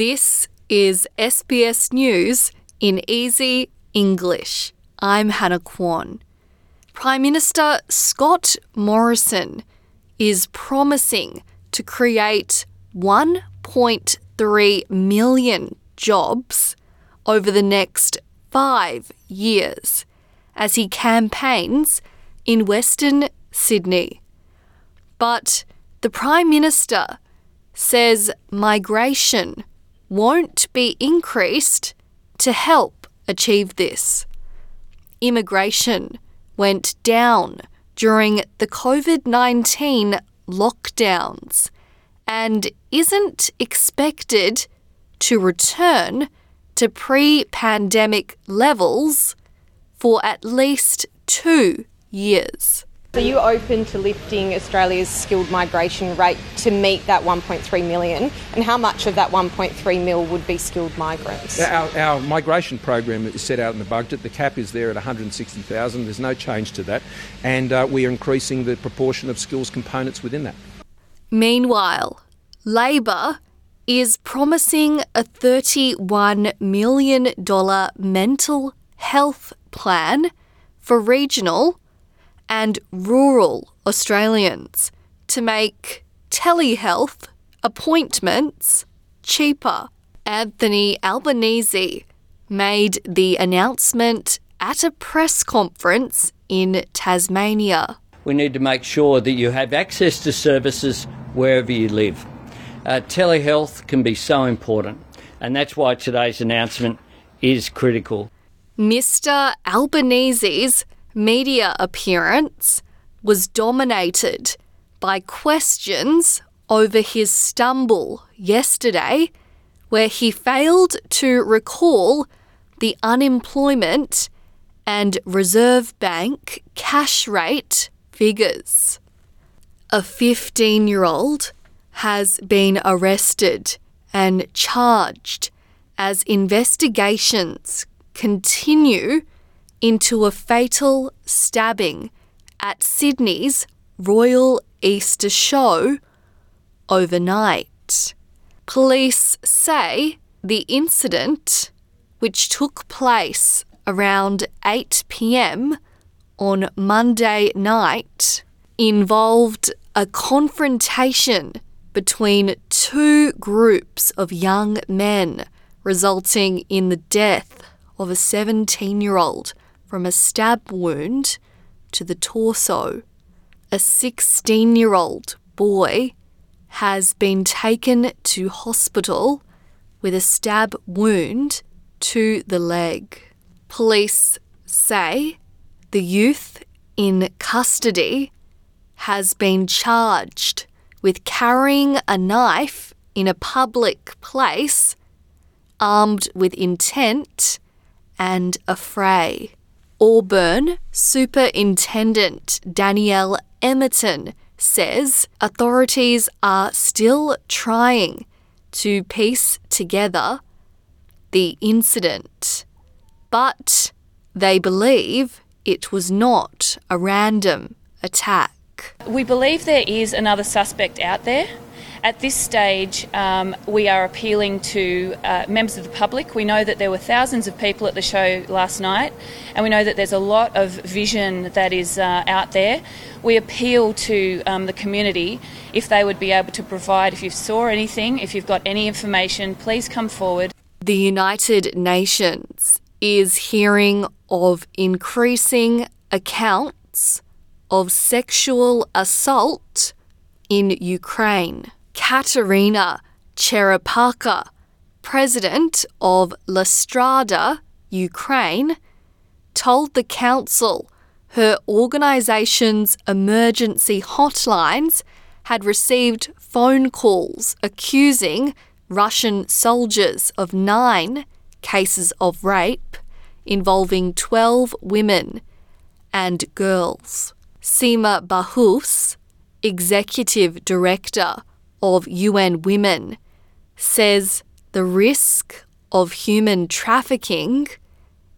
This is SBS News in easy English. I'm Hannah Kwan. Prime Minister Scott Morrison is promising to create 1.3 million jobs over the next five years as he campaigns in Western Sydney. But the Prime Minister says migration won't be increased to help achieve this. Immigration went down during the COVID 19 lockdowns and isn't expected to return to pre pandemic levels for at least two years. Are you open to lifting Australia's skilled migration rate to meet that 1.3 million? And how much of that 1.3 mil would be skilled migrants? Our, our migration program is set out in the budget. The cap is there at 160,000. There's no change to that. And uh, we are increasing the proportion of skills components within that. Meanwhile, Labor is promising a $31 million mental health plan for regional and rural Australians to make telehealth appointments cheaper. Anthony Albanese made the announcement at a press conference in Tasmania. We need to make sure that you have access to services wherever you live. Uh, telehealth can be so important, and that's why today's announcement is critical. Mr. Albanese's media appearance was dominated by questions over his stumble yesterday, where he failed to recall the unemployment and Reserve Bank cash rate figures. A 15 year old has been arrested and charged as investigations continue into a fatal stabbing at Sydney's Royal Easter Show overnight. Police say the incident, which took place around 8 pm on Monday night, involved a confrontation between two groups of young men, resulting in the death of a 17 year old from a stab wound to the torso. A 16 year old boy has been taken to hospital with a stab wound to the leg. Police say the youth in custody has been charged with carrying a knife in a public place, armed with intent and affray. Auburn Superintendent Danielle Emerton says authorities are still trying to piece together the incident, but they believe it was not a random attack. We believe there is another suspect out there. At this stage, um, we are appealing to uh, members of the public. We know that there were thousands of people at the show last night, and we know that there's a lot of vision that is uh, out there. We appeal to um, the community if they would be able to provide, if you saw anything, if you've got any information, please come forward. The United Nations is hearing of increasing accounts of sexual assault in Ukraine. Kateryna Cherepakha, president of La Strada, Ukraine, told the council her organisation's emergency hotlines had received phone calls accusing Russian soldiers of nine cases of rape involving 12 women and girls. Sima Bahous, executive director of UN Women, says the risk of human trafficking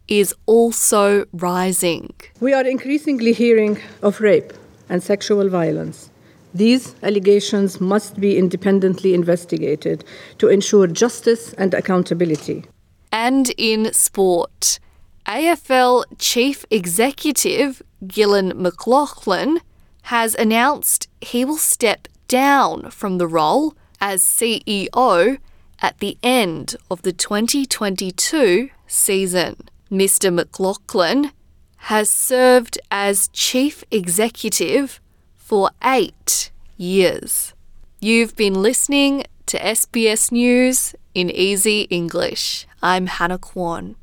is also rising. We are increasingly hearing of rape and sexual violence These allegations must be independently investigated to ensure justice and accountability. And in sport, AFL Chief Executive Gillon McLachlan has announced he will step down from the role as CEO at the end of the 2022 season. Mr. McLachlan has served as chief executive for eight years. You've been listening to SBS News in Easy English. I'm Hannah Kwan.